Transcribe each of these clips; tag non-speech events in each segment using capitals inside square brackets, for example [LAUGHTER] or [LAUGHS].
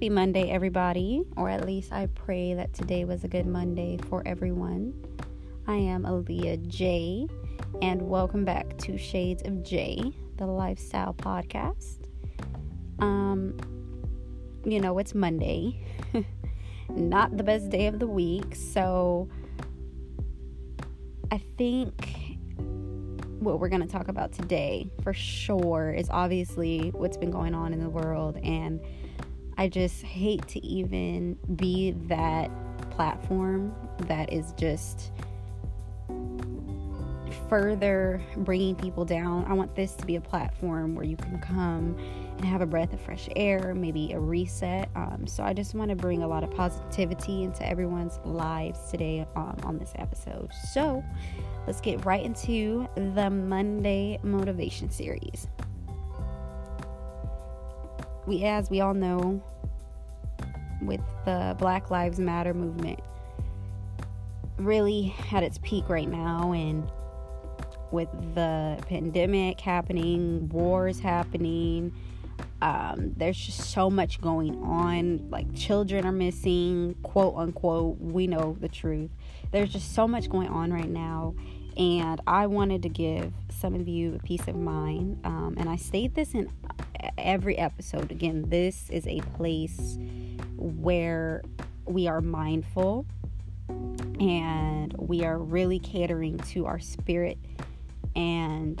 Happy Monday, everybody, or at least I pray that today was a good Monday for everyone. I am Aaliyah J, and welcome back to Shades of J, the lifestyle podcast. Um, you know, it's Monday, [LAUGHS] not the best day of the week, so I think what we're going to talk about today for sure is obviously what's been going on in the world and I just hate to even be that platform that is just further bringing people down. I want this to be a platform where you can come and have a breath of fresh air, maybe a reset. Um, so I just want to bring a lot of positivity into everyone's lives today um, on this episode. So let's get right into the Monday Motivation Series. We, as we all know, with the Black Lives Matter movement really at its peak right now and with the pandemic happening, wars happening, um, there's just so much going on. Like children are missing, quote unquote. We know the truth. There's just so much going on right now, and I wanted to give some of you a peace of mind. Um, and I state this in every episode. Again, this is a place where we are mindful and we are really catering to our spirit and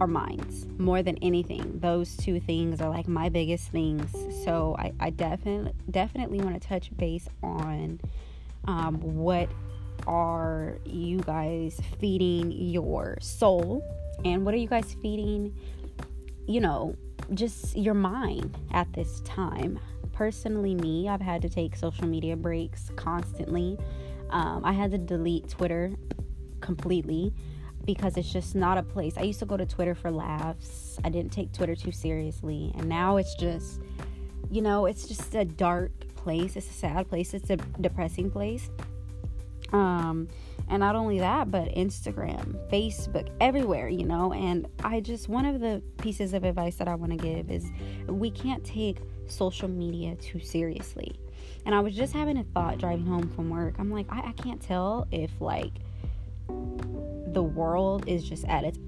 our minds more than anything. Those two things are like my biggest things. So I, I definitely definitely want to touch base on um, what are you guys feeding your soul and what are you guys feeding, you know, just your mind at this time personally, me, I've had to take social media breaks constantly. Um, I had to delete Twitter completely because it's just not a place. I used to go to Twitter for laughs. I didn't take Twitter too seriously. And now it's just, you know, it's just a dark place. It's a sad place. It's a depressing place. Um, and not only that, but Instagram, Facebook, everywhere, you know. And I just, one of the pieces of advice that I want to give is we can't take social media too seriously. And I was just having a thought driving home from work. I'm like, I, I can't tell if like the world is just at its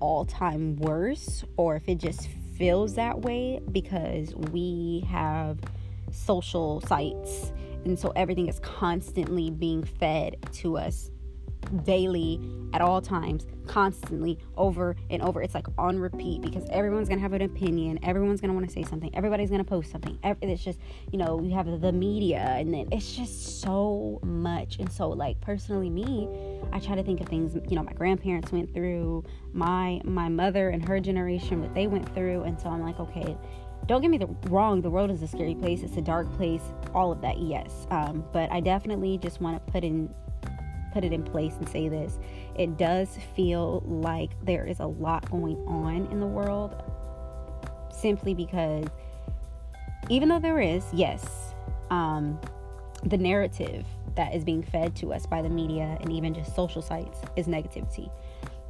all time worst or if it just feels that way because we have social sites and so everything is constantly being fed to us daily at all times constantly over and over. It's like on repeat because everyone's gonna have an opinion. Everyone's gonna want to say something. Everybody's gonna post something. It's just you know you have the media and then it's just so much. And so like personally me i try to think of things you know my grandparents went through my my mother and her generation what they went through. And so i'm like okay don't get me the wrong the world is a scary place it's a dark place all of that yes um, but i definitely just want to put in put it in place and say this. It does feel like there is a lot going on in the world simply because even though there is, yes, um, the narrative that is being fed to us by the media and even just social sites is negativity.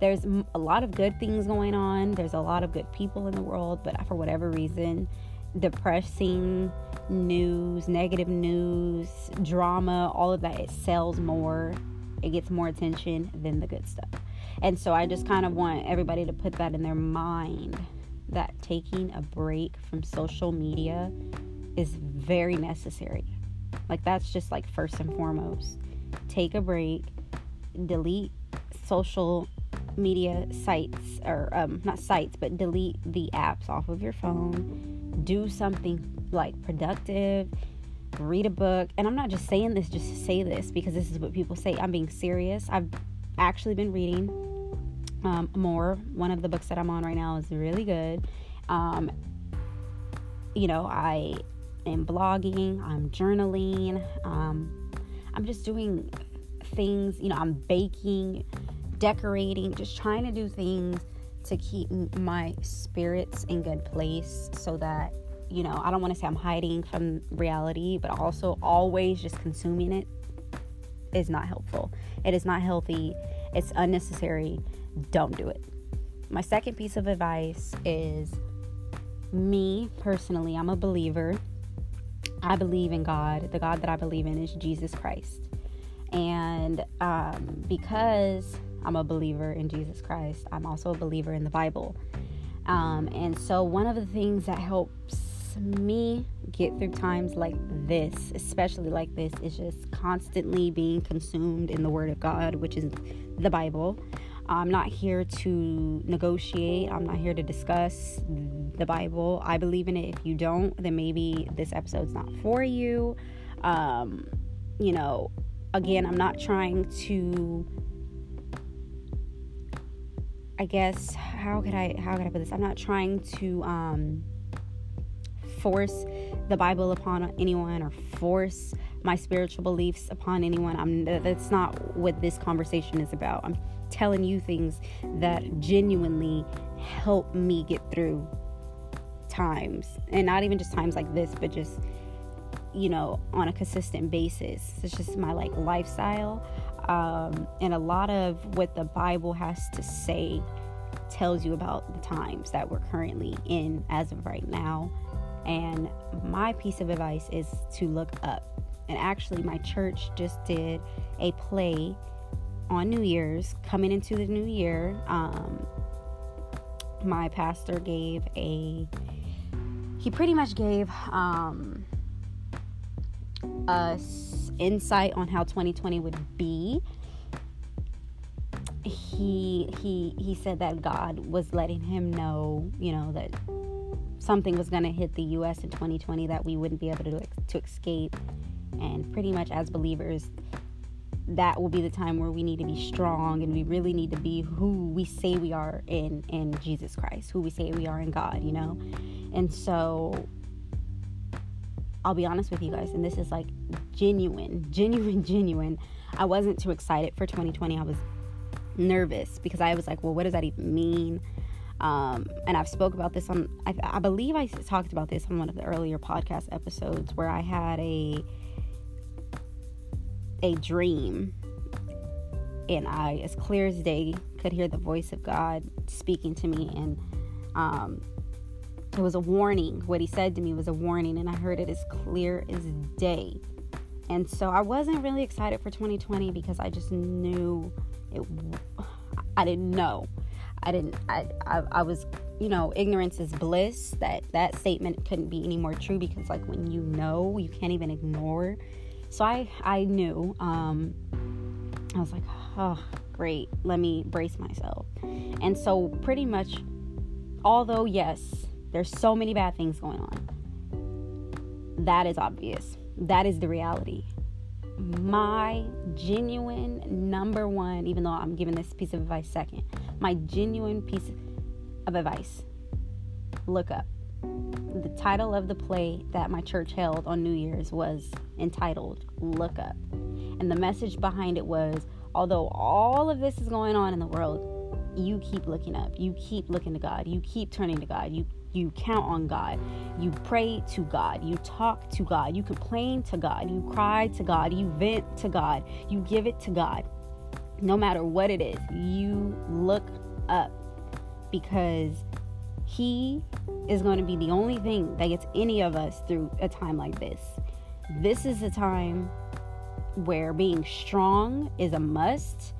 There's a lot of good things going on. There's a lot of good people in the world, but for whatever reason, depressing news, negative news, drama, all of that, it sells more it gets more attention than the good stuff. And so I just kind of want everybody to put that in their mind that taking a break from social media is very necessary. Like that's just like first and foremost. Take a break, delete social media sites or um, not sites, but delete the apps off of your phone. Do something like productive read a book. And I'm not just saying this just to say this because this is what people say. I'm being serious. I've actually been reading um, more. One of the books that I'm on right now is really good. Um, you know, I am blogging, I'm journaling, um, I'm just doing things, you know, I'm baking, decorating, just trying to do things to keep my spirits in good place so that you know, I don't want to say I'm hiding from reality, but also always just consuming it is not helpful. It is not healthy. It's unnecessary. Don't do it. My second piece of advice is me personally, I'm a believer I believe in God. The God that I believe in is Jesus Christ. And um, because I'm a believer in Jesus Christ, I'm also a believer in the Bible. Um, and so, one of the things that helps me get through times like this, especially like this, is just constantly being consumed in the Word of God, which is the Bible. I'm not here to negotiate. I'm not here to discuss the Bible. I believe in it. If you don't, then maybe this episode's not for you. Um, you know, again, I'm not trying to. I guess how could I how could I put this? I'm not trying to um, force the Bible upon anyone or force my spiritual beliefs upon anyone. I'm that's not what this conversation is about. I'm telling you things that genuinely help me get through times and not even just times like this but just you know on a consistent basis it's just my like lifestyle um, and a lot of what the bible has to say tells you about the times that we're currently in as of right now. And my piece of advice is to look up. And actually my church just did a play on New Year's, coming into the new year, um, my pastor gave a, he pretty much gave um, us insight on how 2020 would be. He he he said that God was letting him know, you know, that something was going to hit the U.S. in 2020 that we wouldn't be able to to escape, and pretty much as believers, that will be the time where we need to be strong and we really need to be who we say we are in in Jesus Christ, who we say we are in God, you know? And so I'll be honest with you guys, and this is like genuine, genuine, [LAUGHS] genuine. I wasn't too excited for 2020. I was nervous because I was like, well, what does that even mean? Um, and I've spoke about this on, I, I believe I talked about this on one of the earlier podcast episodes where I had a a dream and I, as clear as day, could hear the voice of God speaking to me. And um, it was a warning. What he said to me was a warning, and I heard it as clear as day. And so I wasn't really excited for 2020 because I just knew it. I didn't know. I didn't. I, I, I was, you know, ignorance is bliss. That that statement couldn't be any more true because, like, when you know, you can't even ignore so I I knew. Um, I was like, oh, great. Let me brace myself. And so pretty much, although yes, there's so many bad things going on. That is obvious. That is the reality. My genuine number one, even though I'm giving this piece of advice second, my genuine piece of advice look up the title of the play that my church held on New Year's was entitled Look Up. And the message behind it was although all of this is going on in the world, you keep looking up. You keep looking to God. You keep turning to God. You you count on God. You pray to God. You talk to God. You complain to God. You cry to God. You vent to God. You give it to God. No matter what it is, you look up because he is going to be the only thing that gets any of us through a time like this. This is a time where being strong is a must.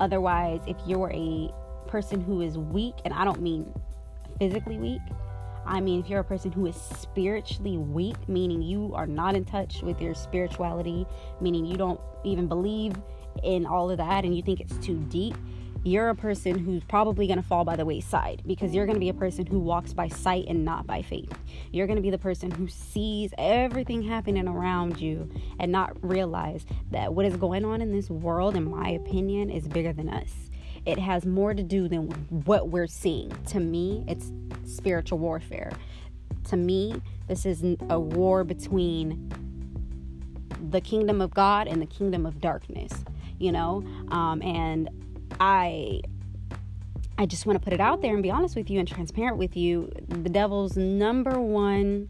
Otherwise, if you're a person who is weak, and I don't mean physically weak, I mean if you're a person who is spiritually weak, meaning you are not in touch with your spirituality, meaning you don't even believe in all of that and you think it's too deep, you're a person who's probably going to fall by the wayside because you're going to be a person who walks by sight and not by faith. You're going to be the person who sees everything happening around you and not realize that what is going on in this world, in my opinion, is bigger than us. It has more to do than what we're seeing. To me, it's spiritual warfare. To me, this is a war between the kingdom of God and the kingdom of darkness, you know? Um, and I I just want to put it out there and be honest with you and transparent with you. The devil's number one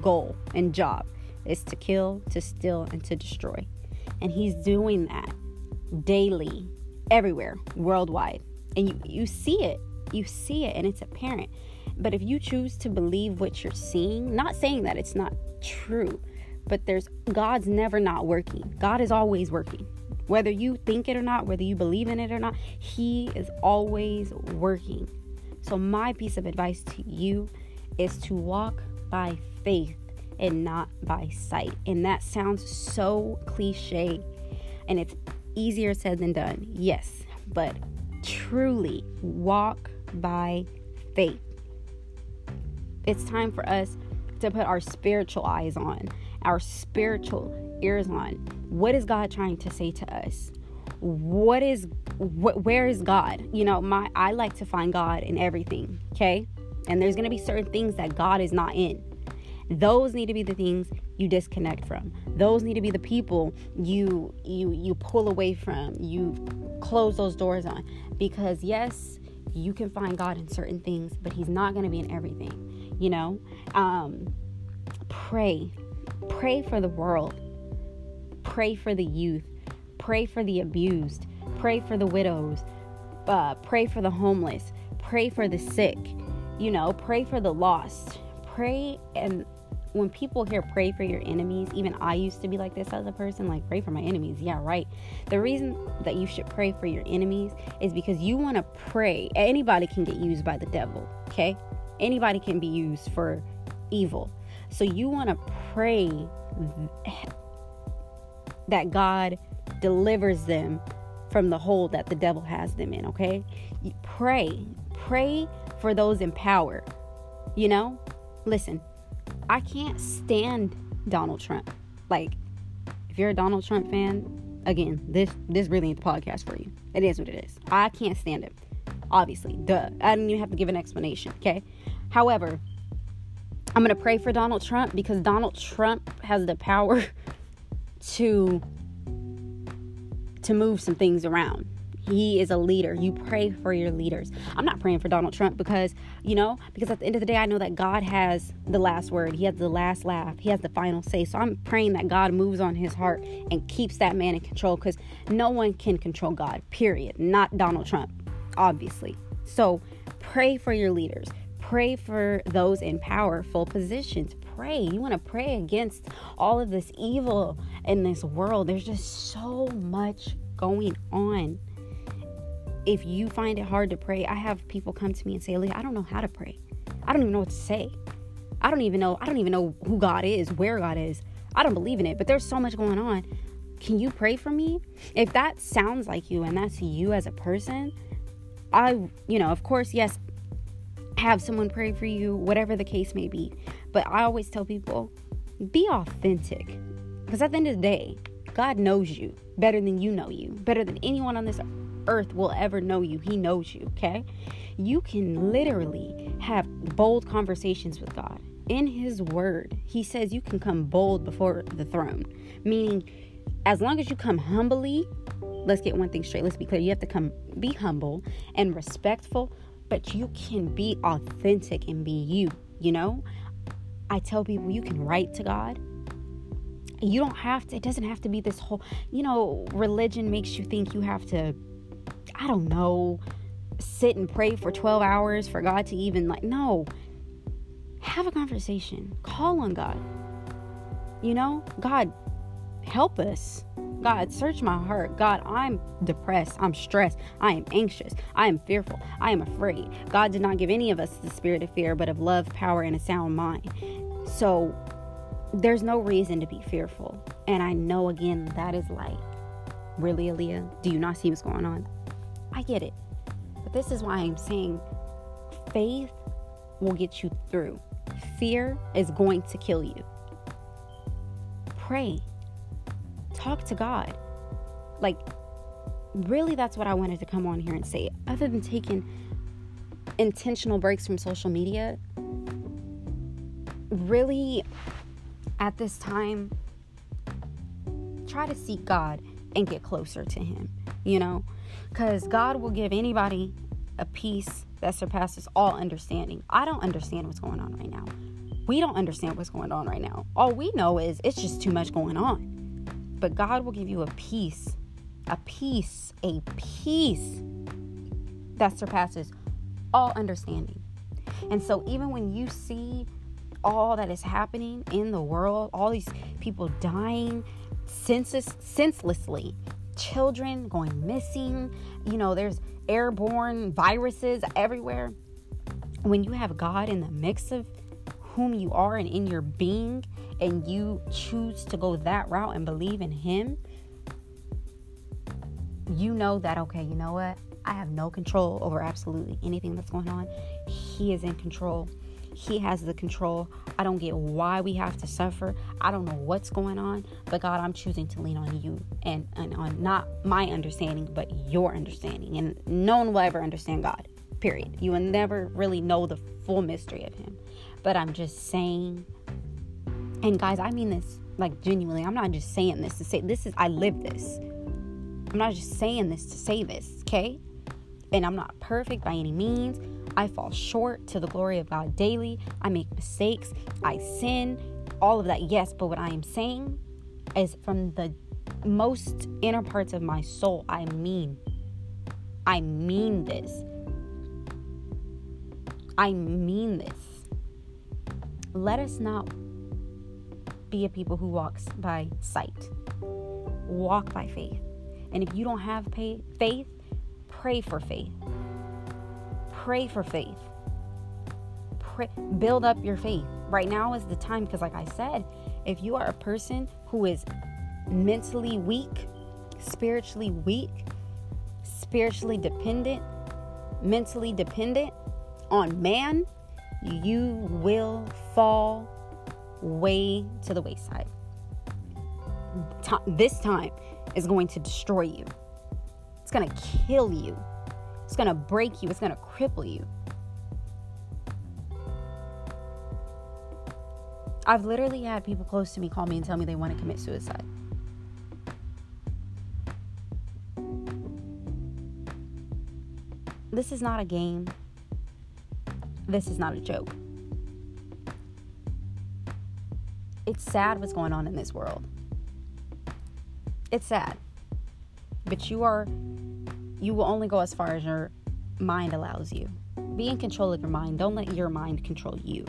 goal and job is to kill, to steal, and to destroy. And he's doing that daily, everywhere, worldwide. And you, you see it. You see it and it's apparent. But if you choose to believe what you're seeing, not saying that it's not true, but there's God's never not working. God is always working. Whether you think it or not, whether you believe in it or not, He is always working. So, my piece of advice to you is to walk by faith and not by sight. And that sounds so cliche and it's easier said than done. Yes, but truly walk by faith. It's time for us to put our spiritual eyes on, our spiritual ears on. What is God trying to say to us? What is wh- where is God? You know, my I like to find God in everything, okay? And there's going to be certain things that God is not in. Those need to be the things you disconnect from. Those need to be the people you you you pull away from. You close those doors on because yes, you can find God in certain things, but he's not going to be in everything, you know? Um pray. Pray for the world. Pray for the youth. Pray for the abused. Pray for the widows. Uh, pray for the homeless. Pray for the sick. You know, pray for the lost. Pray and when people hear pray for your enemies, even I used to be like this as a person, like pray for my enemies. Yeah, right. The reason that you should pray for your enemies is because you want to pray. Anybody can get used by the devil, okay? Anybody can be used for evil. So you want to pray [SNIFFS] that God delivers them from the hold that the devil has them in, okay? You pray. Pray for those in power. You know? Listen, I can't stand Donald Trump. Like, if you're a Donald Trump fan, again, this this really ain't the podcast for you. It is what it is. I can't stand it. Obviously, duh. I don't even have to give an explanation. Okay. However, I'm gonna pray for Donald Trump because Donald Trump has the power [LAUGHS] to to move some things around. He is a leader. You pray for your leaders. I'm not praying for Donald Trump because, you know, because at the end of the day, I know that God has the last word. He has the last laugh. He has the final say. So I'm praying that God moves on his heart and keeps that man in control because no one can control God, period. Not Donald Trump, obviously. So pray for your leaders. Pray for those in powerful positions. Pray. You want to pray against all of this evil in this world. There's just so much going on if you find it hard to pray, I have people come to me and say, Leah, I don't know how to pray. I don't even know what to say. I don't even know. I don't even know who God is, where God is. I don't believe in it, but there's so much going on. Can you pray for me? If that sounds like you and that's you as a person, I, you know, of course, yes, have someone pray for you, whatever the case may be. But I always tell people, be authentic. Because at the end of the day, God knows you better than you know you, better than anyone on this earth will ever know you. He knows you, okay? You can literally have bold conversations with God. In His Word, He says you can come bold before the throne, meaning as long as you come humbly, let's get one thing straight. Let's be clear. You have to come be humble and respectful, but you can be authentic and be you, you know? I tell people you can write to God. You don't have to, it doesn't have to be this whole, you know, religion makes you think you have to I don't know, sit and pray for 12 hours for God to even like, no. Have a conversation. Call on God. You know, God, help us. God, search my heart. God, I'm depressed. I'm stressed. I am anxious. I am fearful. I am afraid. God did not give any of us the spirit of fear, but of love, power, and a sound mind. So there's no reason to be fearful. And I know again that is like, really, Aaliyah, do you not see what's going on? I get it. But this is why I'm saying faith will get you through. Fear is going to kill you. Pray. Talk to God. Like, really, that's what I wanted to come on here and say. Other than taking intentional breaks from social media, really, at this time, try to seek God and get closer to Him, you know? Because God will give anybody a peace that surpasses all understanding. I don't understand what's going on right now. We don't understand what's going on right now. All we know is it's just too much going on. But God will give you a peace, a peace, a peace that surpasses all understanding. And so, even when you see all that is happening in the world, all these people dying senseless, senselessly, children going missing, you know, there's airborne viruses everywhere. When you have God in the mix of whom you are and in your being, and you choose to go that route and believe in Him, you know that, okay, you know what? I have no control over absolutely anything that's going on. He is in control. He has the control. I don't get why we have to suffer. I don't know what's going on, but God, I'm choosing to lean on you and, and on not my understanding, but your understanding. And no one will ever understand God, period. You will never really know the full mystery of Him. But I'm just saying, and guys, I mean this like genuinely. I'm not just saying this to say this is, I live this. I'm not just saying this to say this, okay? And I'm not perfect by any means. I fall short to the glory of God daily. I make mistakes. I sin. All of that, yes. But what I am saying is from the most inner parts of my soul, I mean, I mean this. I mean this. Let us not be a people who walks by sight. Walk by faith. And if you don't have faith, pray for faith. Pray for faith. Pray, build up your faith. Right now is the time because, like I said, if you are a person who is mentally weak, spiritually weak, spiritually dependent, mentally dependent on man, you will fall way to the wayside. This time is going to destroy you. It's going to kill you. It's going to break you. It's going to cripple you. I've literally had people close to me call me and tell me they want to commit suicide. This is not a game. This is not a joke. It's sad what's going on in this world. It's sad. But you are you will only go as far as your mind allows you. Be in control of your mind. Don't let your mind control you.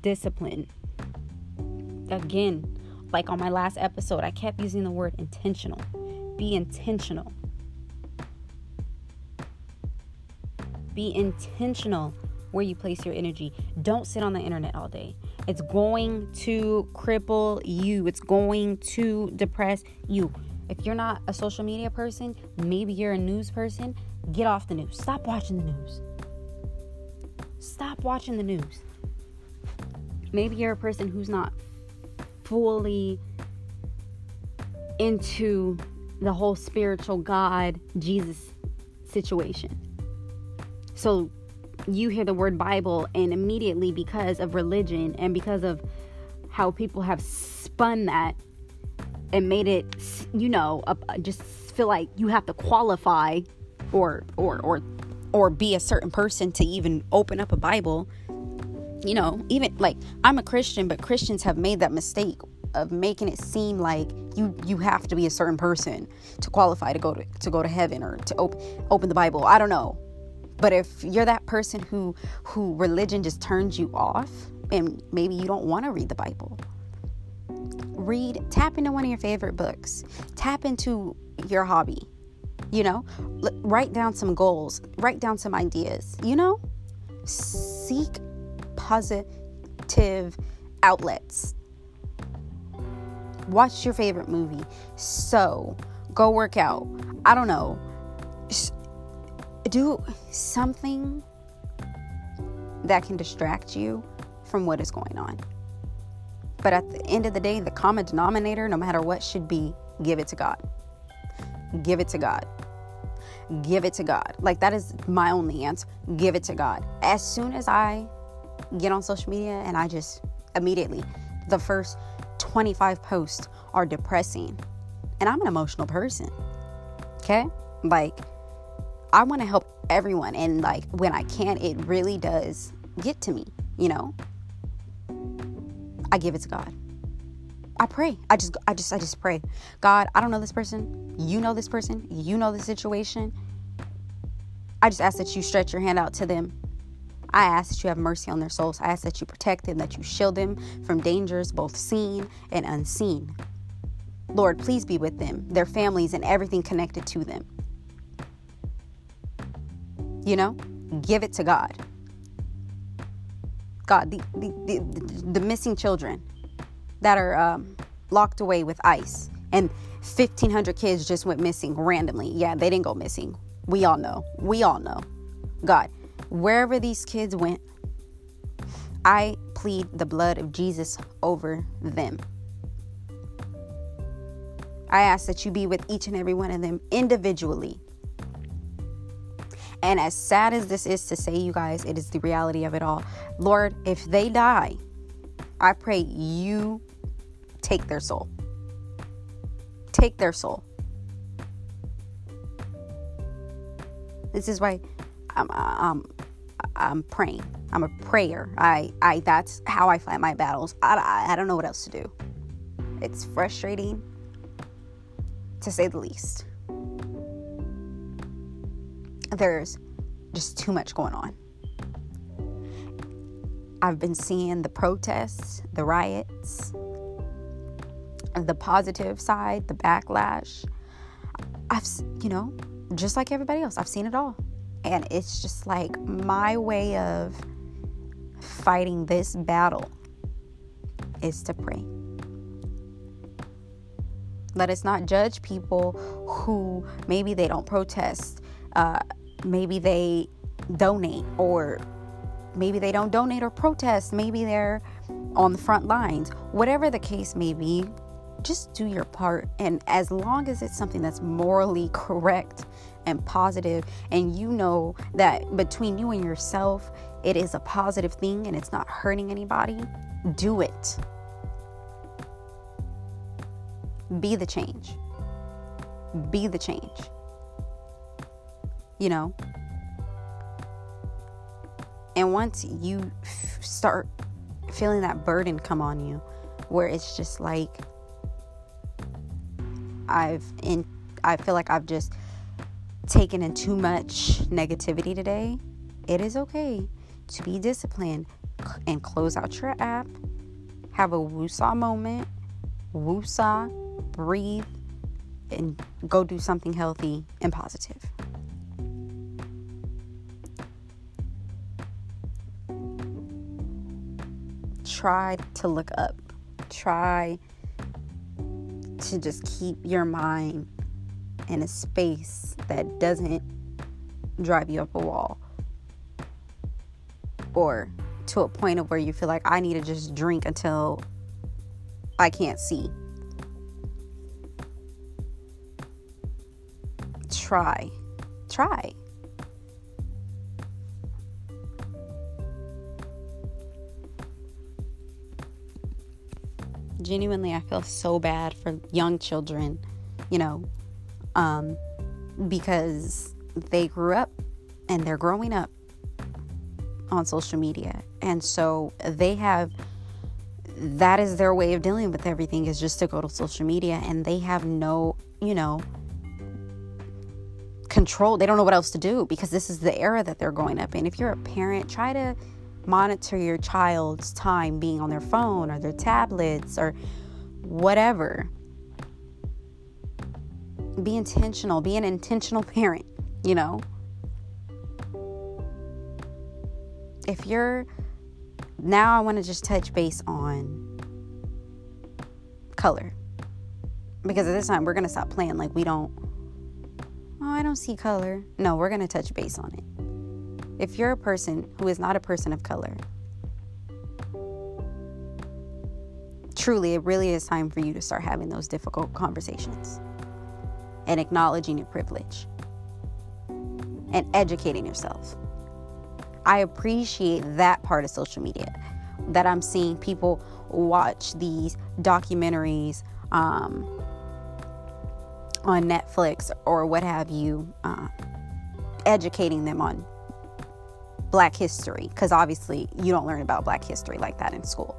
Discipline. Again, like on my last episode, I kept using the word intentional. Be intentional. Be intentional where you place your energy. Don't sit on the internet all day. It's going to cripple you, it's going to depress you. If you're not a social media person, maybe you're a news person, get off the news. Stop watching the news. Stop watching the news. Maybe you're a person who's not fully into the whole spiritual God, Jesus situation. So you hear the word Bible, and immediately, because of religion and because of how people have spun that and made it, you know, just feel like you have to qualify or or or or be a certain person to even open up a Bible. You know, even like I'm a Christian, but Christians have made that mistake of making it seem like you you have to be a certain person to qualify to go to to go to heaven or to open open the Bible. I don't know. But if you're that person who who religion just turns you off and maybe you don't want to read the Bible, read tap into one of your favorite books. Tap into your hobby. You know, L- write down some goals, write down some ideas, you know? Seek positive outlets. Watch your favorite movie. So, go work out. I don't know do something that can distract you from what is going on. But at the end of the day, the common denominator, no matter what, should be give it to God. Give it to God. Give it to God. Like that is my only answer. Give it to God. As soon as I get on social media and I just immediately, the first 25 posts are depressing. And I'm an emotional person. Okay? Like, I want to help everyone. And like when I can, it really does get to me, you know? I give it to God. I pray. I just I just I just pray. God, I don't know this person. You know this person. You know the situation. I just ask that you stretch your hand out to them. I ask that you have mercy on their souls. I ask that you protect them, that you shield them from dangers, both seen and unseen. Lord, please be with them, their families, and everything connected to them. You know, give it to God. God, the, the, the, the missing children that are um, locked away with ICE and 1,500 kids just went missing randomly. Yeah, they didn't go missing. We all know. We all know. God, wherever these kids went, I plead the blood of Jesus over them. I ask that you be with each and every one of them individually. And as sad as this is to say, you guys, it is the reality of it all. Lord, if they die, I pray you take their soul. Take their soul. This is why I'm, I'm, I'm praying. I'm a prayer. I, I, that's how I fight my battles. I, I, I don't know what else to do. It's frustrating, to say the least. There's just too much going on. I've been seeing the protests, the riots, the positive side, the backlash. I've, you know, just like everybody else, I've seen it all. And it's just like my way of fighting this battle is to pray. Let us not judge people who maybe they don't protest, uh, maybe they donate, or maybe they don't donate or protest, maybe they're on the front lines. Whatever the case may be, just do your part. And as long as it's something that's morally correct and positive, and you know that between you and yourself, it is a positive thing and it's not hurting anybody, do it. Be the change. Be the change. You know? And once you f- start feeling that burden come on you, where it's just like, I've in I feel like I've just taken in too much negativity today. It is okay to be disciplined and close out your app, have a woosah moment, woosah, breathe, and go do something healthy and positive. Try to look up. Try to just keep your mind in a space that doesn't drive you up a wall or to a point of where you feel like I need to just drink until I can't see. Try. Try. Genuinely I feel so bad for young children, you know, um, because they grew up and they're growing up on social media. And so they have that is their way of dealing with everything is just to go to social media and they have no, you know, control. They don't know what else to do because this is the era that they're growing up in. If you're a parent, try to monitor your child's time being on their phone or their tablets or whatever. Be intentional, be an intentional parent, you know. If you're now, I want to just touch base on color because at this time we're going to stop playing like we don't. Oh, I don't see color. No, we're going to touch base on it. If you're a person who is not a person of color, truly, it really is time for you to start having those difficult conversations and acknowledging your privilege and educating yourself. I appreciate that part of social media that I'm seeing people watch these documentaries um, on Netflix or what have you, uh, educating them on black history because obviously you don't learn about black history like that in school.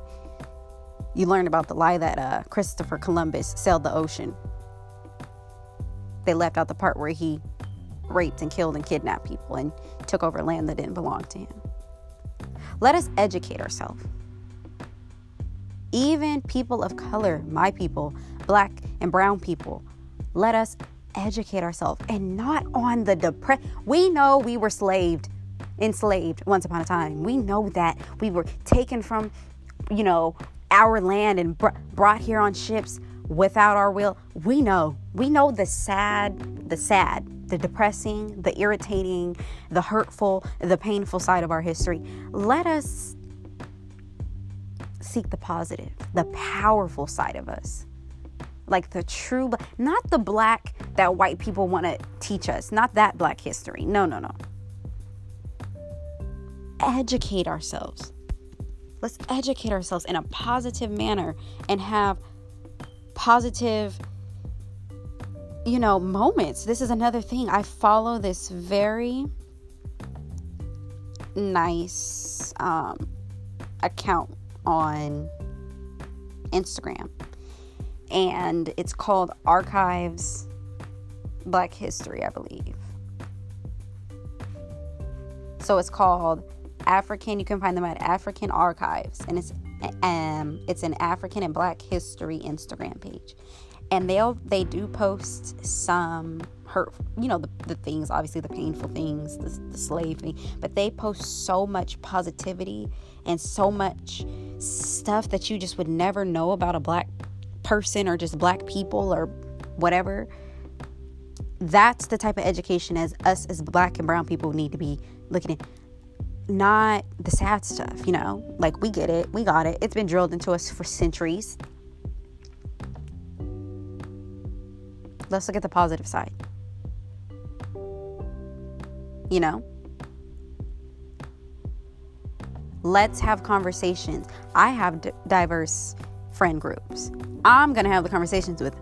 You learn about the lie that uh, Christopher Columbus sailed the ocean. They left out the part where he raped and killed and kidnapped people and took over land that didn't belong to him. Let us educate ourselves. Even people of color, my people, black and brown people, let us educate ourselves and not on the depress. We know we were slaved, enslaved once upon a time. We know that we were taken from, you know, our land and br- brought here on ships without our will. We know. We know the sad, the sad, the depressing, the irritating, the hurtful, the painful side of our history. Let us seek the positive, the powerful side of us. Like the true, not the black that white people want to teach us, not that black history. No, no, no. Educate ourselves. Let's educate ourselves in a positive manner and have positive you know, moments. This is another thing. I follow this very nice um, account on Instagram, and it's called Archives Black History, I believe. So it's called African. You can find them at African Archives, and it's um it's an African and Black History Instagram page and they'll they do post some hurt you know the, the things obviously the painful things the, the slave thing but they post so much positivity and so much stuff that you just would never know about a black person or just black people or whatever that's the type of education as us as black and brown people need to be looking at not the sad stuff you know like we get it we got it it's been drilled into us for centuries Let's look at the positive side. You know? Let's have conversations. I have d- diverse friend groups. I'm going to have the conversations with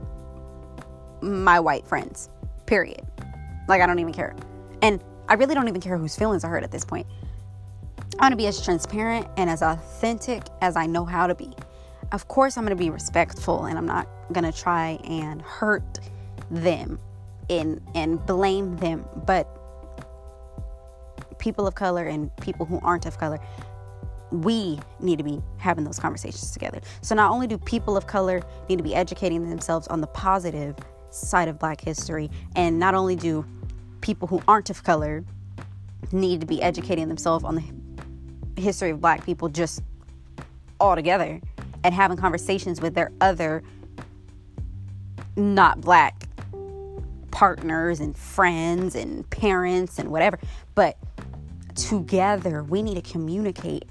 my white friends, period. Like, I don't even care. And I really don't even care whose feelings are hurt at this point. I want to be as transparent and as authentic as I know how to be. Of course, I'm going to be respectful and I'm not going to try and hurt them and and blame them but people of color and people who aren't of color we need to be having those conversations together so not only do people of color need to be educating themselves on the positive side of black history and not only do people who aren't of color need to be educating themselves on the history of black people just all together and having conversations with their other not black partners and friends and parents and whatever. But together, we need to communicate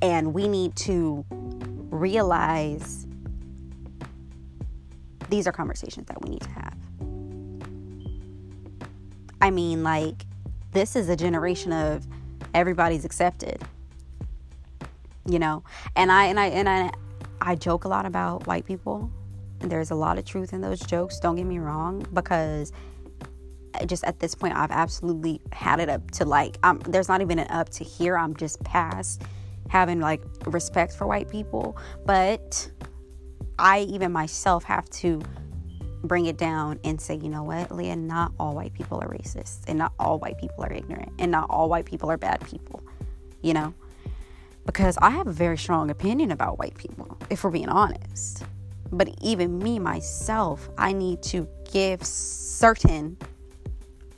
and we need to realize these are conversations that we need to have. I mean, like, this is a generation of everybody's accepted. You know, and I and I and I I joke a lot about white people. There's a lot of truth in those jokes, don't get me wrong, because just at this point, I've absolutely had it up to like, I'm, there's not even an up to here. I'm just past having like respect for white people. But I even myself have to bring it down and say, you know what, Leah, not all white people are racist, and not all white people are ignorant, and not all white people are bad people, you know? Because I have a very strong opinion about white people, if we're being honest. But even me, myself, I need to give certain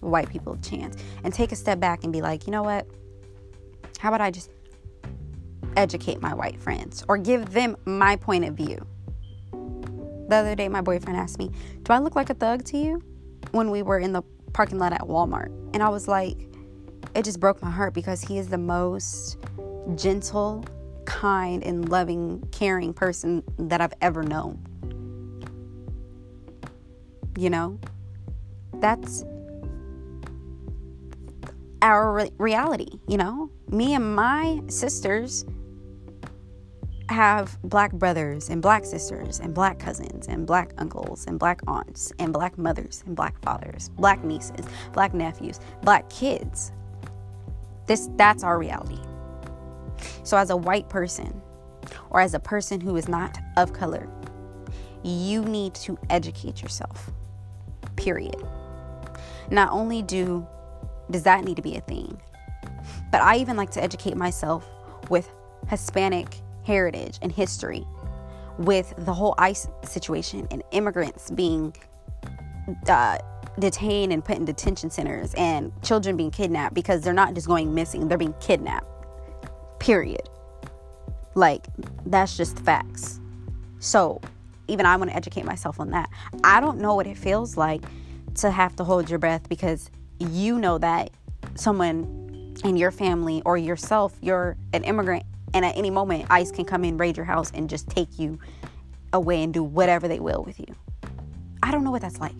white people a chance and take a step back and be like, you know what? How about I just educate my white friends or give them my point of view? The other day, my boyfriend asked me, Do I look like a thug to you? When we were in the parking lot at Walmart. And I was like, It just broke my heart because he is the most gentle, kind, and loving, caring person that I've ever known. You know? That's our re- reality, you know? Me and my sisters have black brothers and black sisters and black cousins and black uncles and black aunts and black mothers and black fathers, black nieces, black nephews, black kids. This that's our reality. So as a white person or as a person who is not of color, you need to educate yourself. Period. Not only do does that need to be a thing? But I even like to educate myself with Hispanic heritage and history, with the whole ICE situation and immigrants being uh, detained and put in detention centers and children being kidnapped because they're not just going missing, they're being kidnapped. Period. Like, that's just facts. So, even I want to educate myself on that. I don't know what it feels like to have to hold your breath because you know that someone in your family or yourself, you're an immigrant, and at any moment, ICE can come in, raid your house, and just take you away and do whatever they will with you. I don't know what that's like.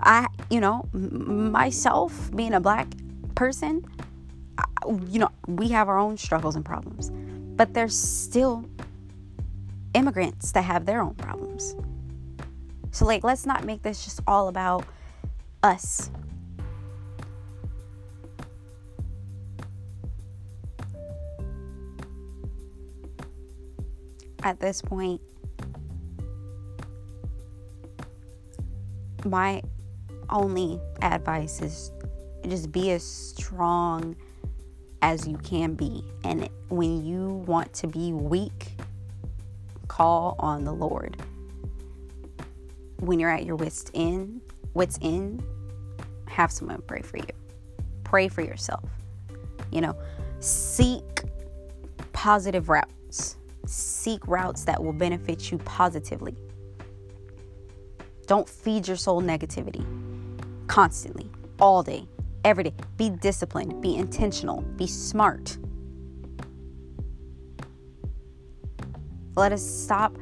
I, you know, myself being a black person, you know, we have our own struggles and problems, but there's still immigrants that have their own problems. So, like, let's not make this just all about us. At this point, my only advice is just be as strong as you can be. And when you want to be weak, call on the Lord. When you're at your wits end, wits end, have someone pray for you. Pray for yourself. You know, seek positive routes. Seek routes that will benefit you positively. Don't feed your soul negativity constantly, all day, every day. Be disciplined, be intentional, be smart. Let us stop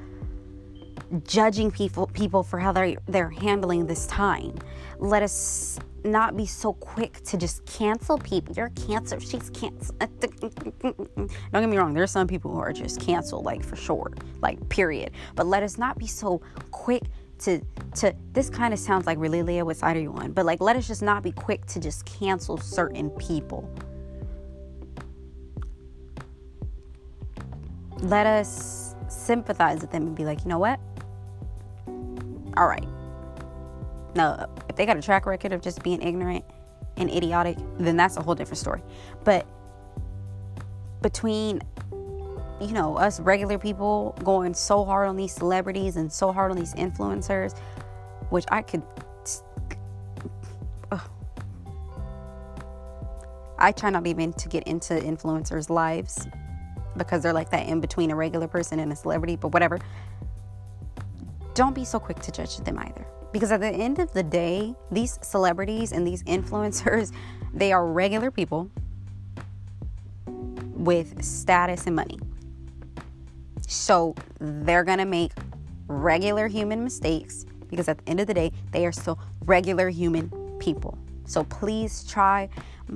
judging people people for how they're they're handling this time. Let us not be so quick to just cancel people. You're cancer. She's canceled. [LAUGHS] Don't get me wrong. There's some people who are just canceled, like for sure, like period. But let us not be so quick to to this kind of sounds like really Leah, what side are you on? But like let us just not be quick to just cancel certain people. Let us sympathize with them and be like, you know what? All right. Now, if they got a track record of just being ignorant and idiotic, then that's a whole different story. But between you know, us regular people going so hard on these celebrities and so hard on these influencers, which I could. Uh, I try not even to get into influencers' lives because they're like that in between a regular person and a celebrity, but whatever. Don't be so quick to judge them either. Because at the end of the day, these celebrities and these influencers, [LAUGHS] they are regular people with status and money. So they're going to make regular human mistakes because at the end of the day, they are still regular human people. So please try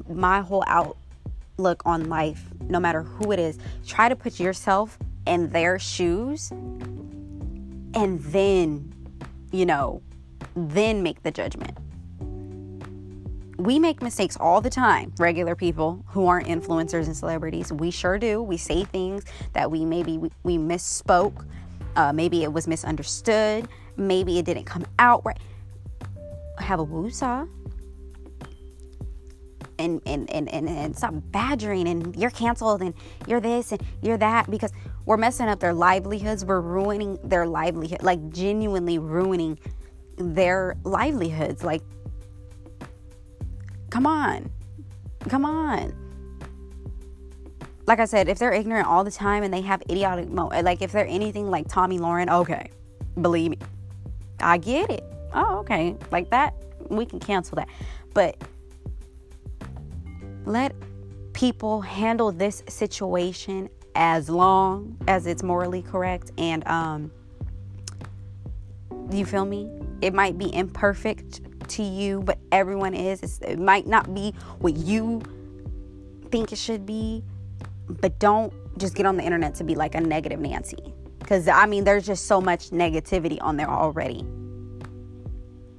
my whole outlook on life, no matter who it is, try to put yourself in their shoes and then, you know, then make the judgment we make mistakes all the time, regular people who aren't influencers and celebrities. We sure do. We say things that we maybe we, we misspoke. Uh, maybe it was misunderstood. Maybe it didn't come out right. Have a woosah. And, and, and, and, and stop badgering and you're canceled and you're this and you're that because we're messing up their livelihoods. We're ruining their livelihood, like genuinely ruining their livelihoods. Like Come on. Come on. Like I said, if they're ignorant all the time and they have idiotic mo like if they're anything like Tomi Lahren, okay. Believe me. I get it. Oh, okay. Like that, we can cancel that. But let people handle this situation as long as it's morally correct and um you feel me? It might be imperfect to you, but everyone is. It's, it might not be what you think it should be, but don't just get on the internet to be like a negative Nancy. Because, I mean, there's just so much negativity on there already.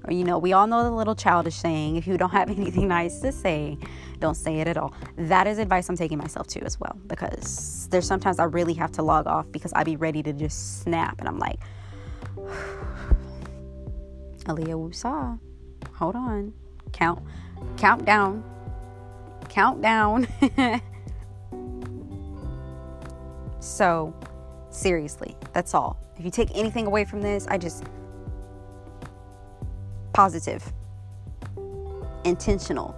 Or, you know, we all know the little childish saying if you don't have [LAUGHS] anything nice to say, don't say it at all. That is advice I'm taking myself to as well. Because there's sometimes I really have to log off because I be ready to just snap. And I'm like, [SIGHS] Aaliyah Wusa hold on, count, countdown. Countdown. [LAUGHS] so, seriously, that's all. If you take anything away from this, I just positive, intentional,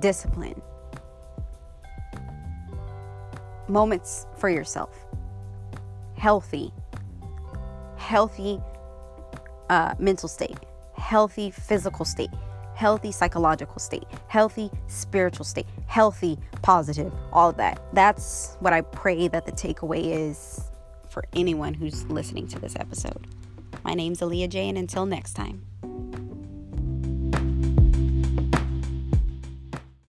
discipline, moments for yourself, healthy, healthy uh, mental state, healthy physical state, healthy psychological state, healthy spiritual state, healthy, positive, all of that. That's what I pray that the takeaway is for anyone who's listening to this episode. My name's Aaliyah J, and until next time.